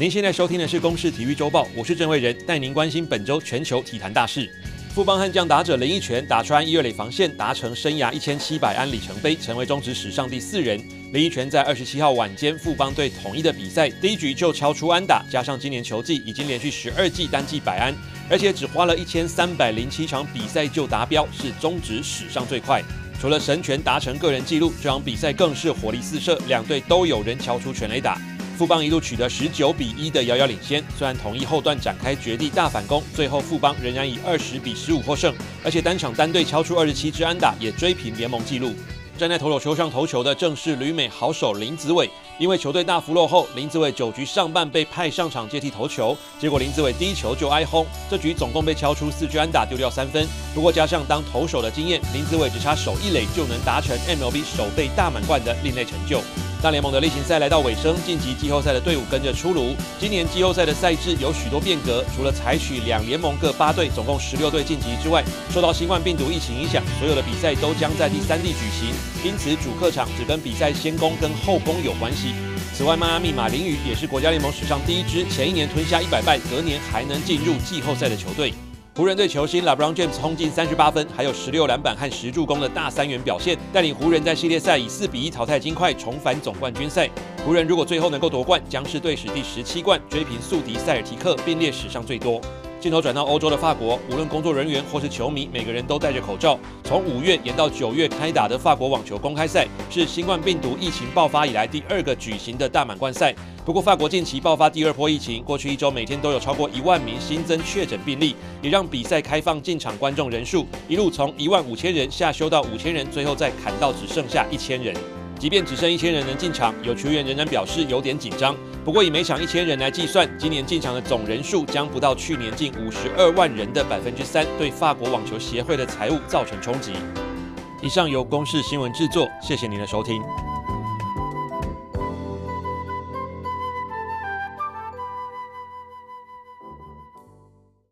您现在收听的是《公视体育周报》，我是郑伟仁，带您关心本周全球体坛大事。富邦悍将打者林奕泉打穿一二垒防线，达成生涯一千七百安里程碑，成为中职史上第四人。林奕泉在二十七号晚间富邦队统一的比赛，第一局就敲出安打，加上今年球季已经连续十二季单季百安，而且只花了一千三百零七场比赛就达标，是中职史上最快。除了神权达成个人纪录，这场比赛更是火力四射，两队都有人敲出全垒打。富邦一路取得十九比一的遥遥领先，虽然统一后段展开绝地大反攻，最后富邦仍然以二十比十五获胜，而且单场单队敲出二十七支安打，也追平联盟纪录。站在投手丘上投球的正是旅美好手林子伟，因为球队大幅落后，林子伟九局上半被派上场接替投球，结果林子伟第一球就挨轰，这局总共被敲出四支安打，丢掉三分。不过加上当投手的经验，林子伟只差手一垒就能达成 MLB 首队大满贯的另类成就。大联盟的例行赛来到尾声，晋级季后赛的队伍跟着出炉。今年季后赛的赛制有许多变革，除了采取两联盟各八队，总共十六队晋级之外，受到新冠病毒疫情影响，所有的比赛都将在第三地举行，因此主客场只跟比赛先攻跟后攻有关系。此外，迈阿密马林鱼也是国家联盟史上第一支前一年吞下一百败，隔年还能进入季后赛的球队。湖人队球星 LeBron James 轰进三十八分，还有十六篮板和十助攻的大三元表现，带领湖人在系列赛以四比一淘汰金块，重返总冠军赛。湖人如果最后能够夺冠，将是队史第十七冠，追平宿敌塞尔提克，并列史上最多。镜头转到欧洲的法国，无论工作人员或是球迷，每个人都戴着口罩。从五月延到九月开打的法国网球公开赛，是新冠病毒疫情爆发以来第二个举行的大满贯赛。不过，法国近期爆发第二波疫情，过去一周每天都有超过一万名新增确诊病例，也让比赛开放进场观众人数一路从一万五千人下修到五千人，最后再砍到只剩下一千人。即便只剩一千人能进场，有球员仍然表示有点紧张。不过以每场一千人来计算，今年进场的总人数将不到去年近五十二万人的百分之三，对法国网球协会的财务造成冲击。以上由公视新闻制作，谢谢您的收听。